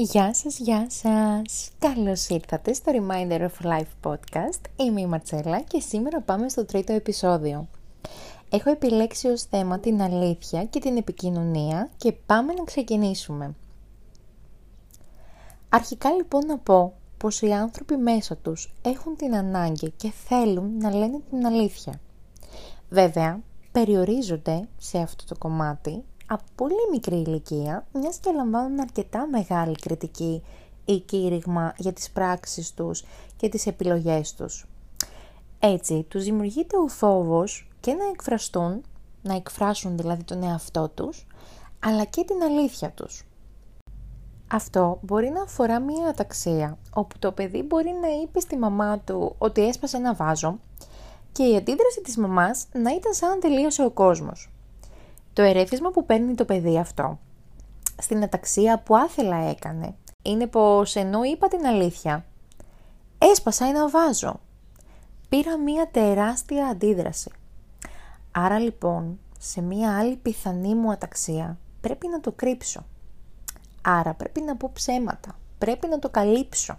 Γεια σας, γεια σας! Καλώς ήρθατε στο Reminder of Life podcast. Είμαι η Μαρτσέλα και σήμερα πάμε στο τρίτο επεισόδιο. Έχω επιλέξει ως θέμα την αλήθεια και την επικοινωνία και πάμε να ξεκινήσουμε. Αρχικά λοιπόν να πω πως οι άνθρωποι μέσα τους έχουν την ανάγκη και θέλουν να λένε την αλήθεια. Βέβαια, περιορίζονται σε αυτό το κομμάτι από πολύ μικρή ηλικία, μιας και λαμβάνουν αρκετά μεγάλη κριτική ή κήρυγμα για τις πράξεις τους και τις επιλογές τους. Έτσι, τους δημιουργείται ο φόβος και να εκφραστούν, να εκφράσουν δηλαδή τον εαυτό τους, αλλά και την αλήθεια τους. Αυτό μπορεί να αφορά μία αταξία, όπου το παιδί μπορεί να είπε στη μαμά του ότι έσπασε ένα βάζο και η αντίδραση της μαμάς να ήταν σαν να τελείωσε ο κόσμος. Το ερέθισμα που παίρνει το παιδί αυτό στην αταξία που άθελα έκανε είναι πως ενώ είπα την αλήθεια έσπασα ένα βάζο. Πήρα μία τεράστια αντίδραση. Άρα λοιπόν σε μία άλλη πιθανή μου αταξία πρέπει να το κρύψω. Άρα πρέπει να πω ψέματα. Πρέπει να το καλύψω.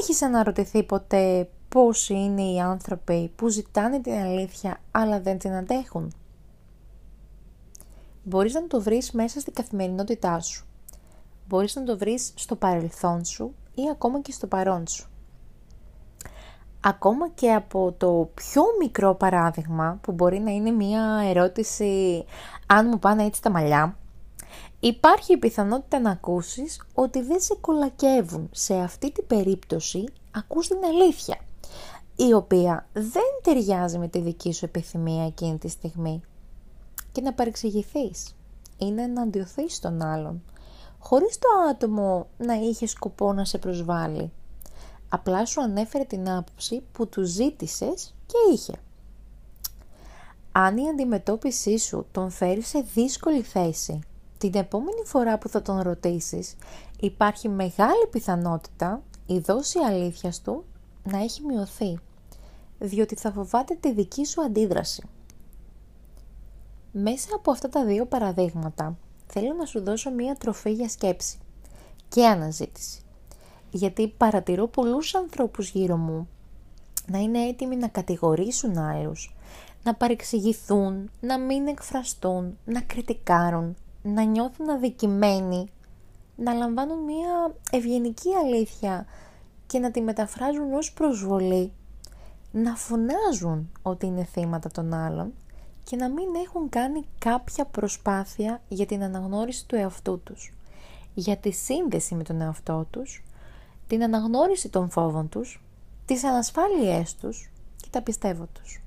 Έχεις αναρωτηθεί ποτέ πώς είναι οι άνθρωποι που ζητάνε την αλήθεια αλλά δεν την αντέχουν; Μπορείς να το βρεις μέσα στην καθημερινότητά σου. Μπορείς να το βρεις στο παρελθόν σου ή ακόμα και στο παρόν σου. Ακόμα και από το πιο μικρό παράδειγμα, που μπορεί να είναι μία ερώτηση αν μου πάνε έτσι τα μαλλιά, υπάρχει η πιθανότητα να ακούσεις ότι δεν σε κολακεύουν. Σε αυτή την περίπτωση ακούς την αλήθεια, η οποία δεν ταιριάζει με τη δική σου επιθυμία εκείνη τη στιγμή και να παρεξηγηθείς ή να εναντιωθείς τον άλλον, χωρίς το άτομο να είχε σκοπό να σε προσβάλλει. Απλά σου ανέφερε την άποψη που του ζήτησες και είχε. Αν η αντιμετώπιση σου τον φέρει σε δύσκολη θέση, την επόμενη φορά που θα τον ρωτήσεις, υπάρχει μεγάλη πιθανότητα η δόση αλήθειας του να έχει μειωθεί, διότι θα φοβάται τη δική σου αντίδραση. Μέσα από αυτά τα δύο παραδείγματα θέλω να σου δώσω μία τροφή για σκέψη και αναζήτηση. Γιατί παρατηρώ πολλούς ανθρώπους γύρω μου να είναι έτοιμοι να κατηγορήσουν άλλους, να παρεξηγηθούν, να μην εκφραστούν, να κριτικάρουν, να νιώθουν αδικημένοι, να λαμβάνουν μία ευγενική αλήθεια και να τη μεταφράζουν ως προσβολή, να φωνάζουν ότι είναι θύματα των άλλων και να μην έχουν κάνει κάποια προσπάθεια για την αναγνώριση του εαυτού τους, για τη σύνδεση με τον εαυτό τους, την αναγνώριση των φόβων τους, τις ανασφάλειές τους και τα πιστεύω τους.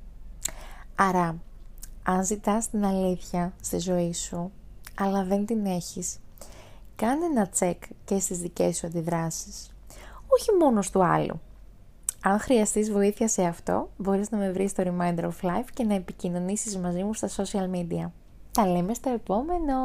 Άρα, αν ζητάς την αλήθεια στη ζωή σου, αλλά δεν την έχεις, κάνε ένα τσεκ και στις δικές σου αντιδράσεις, όχι μόνο του άλλου, αν χρειαστείς βοήθεια σε αυτό, μπορείς να με βρεις στο Reminder of Life και να επικοινωνήσεις μαζί μου στα social media. Τα λέμε στο επόμενο!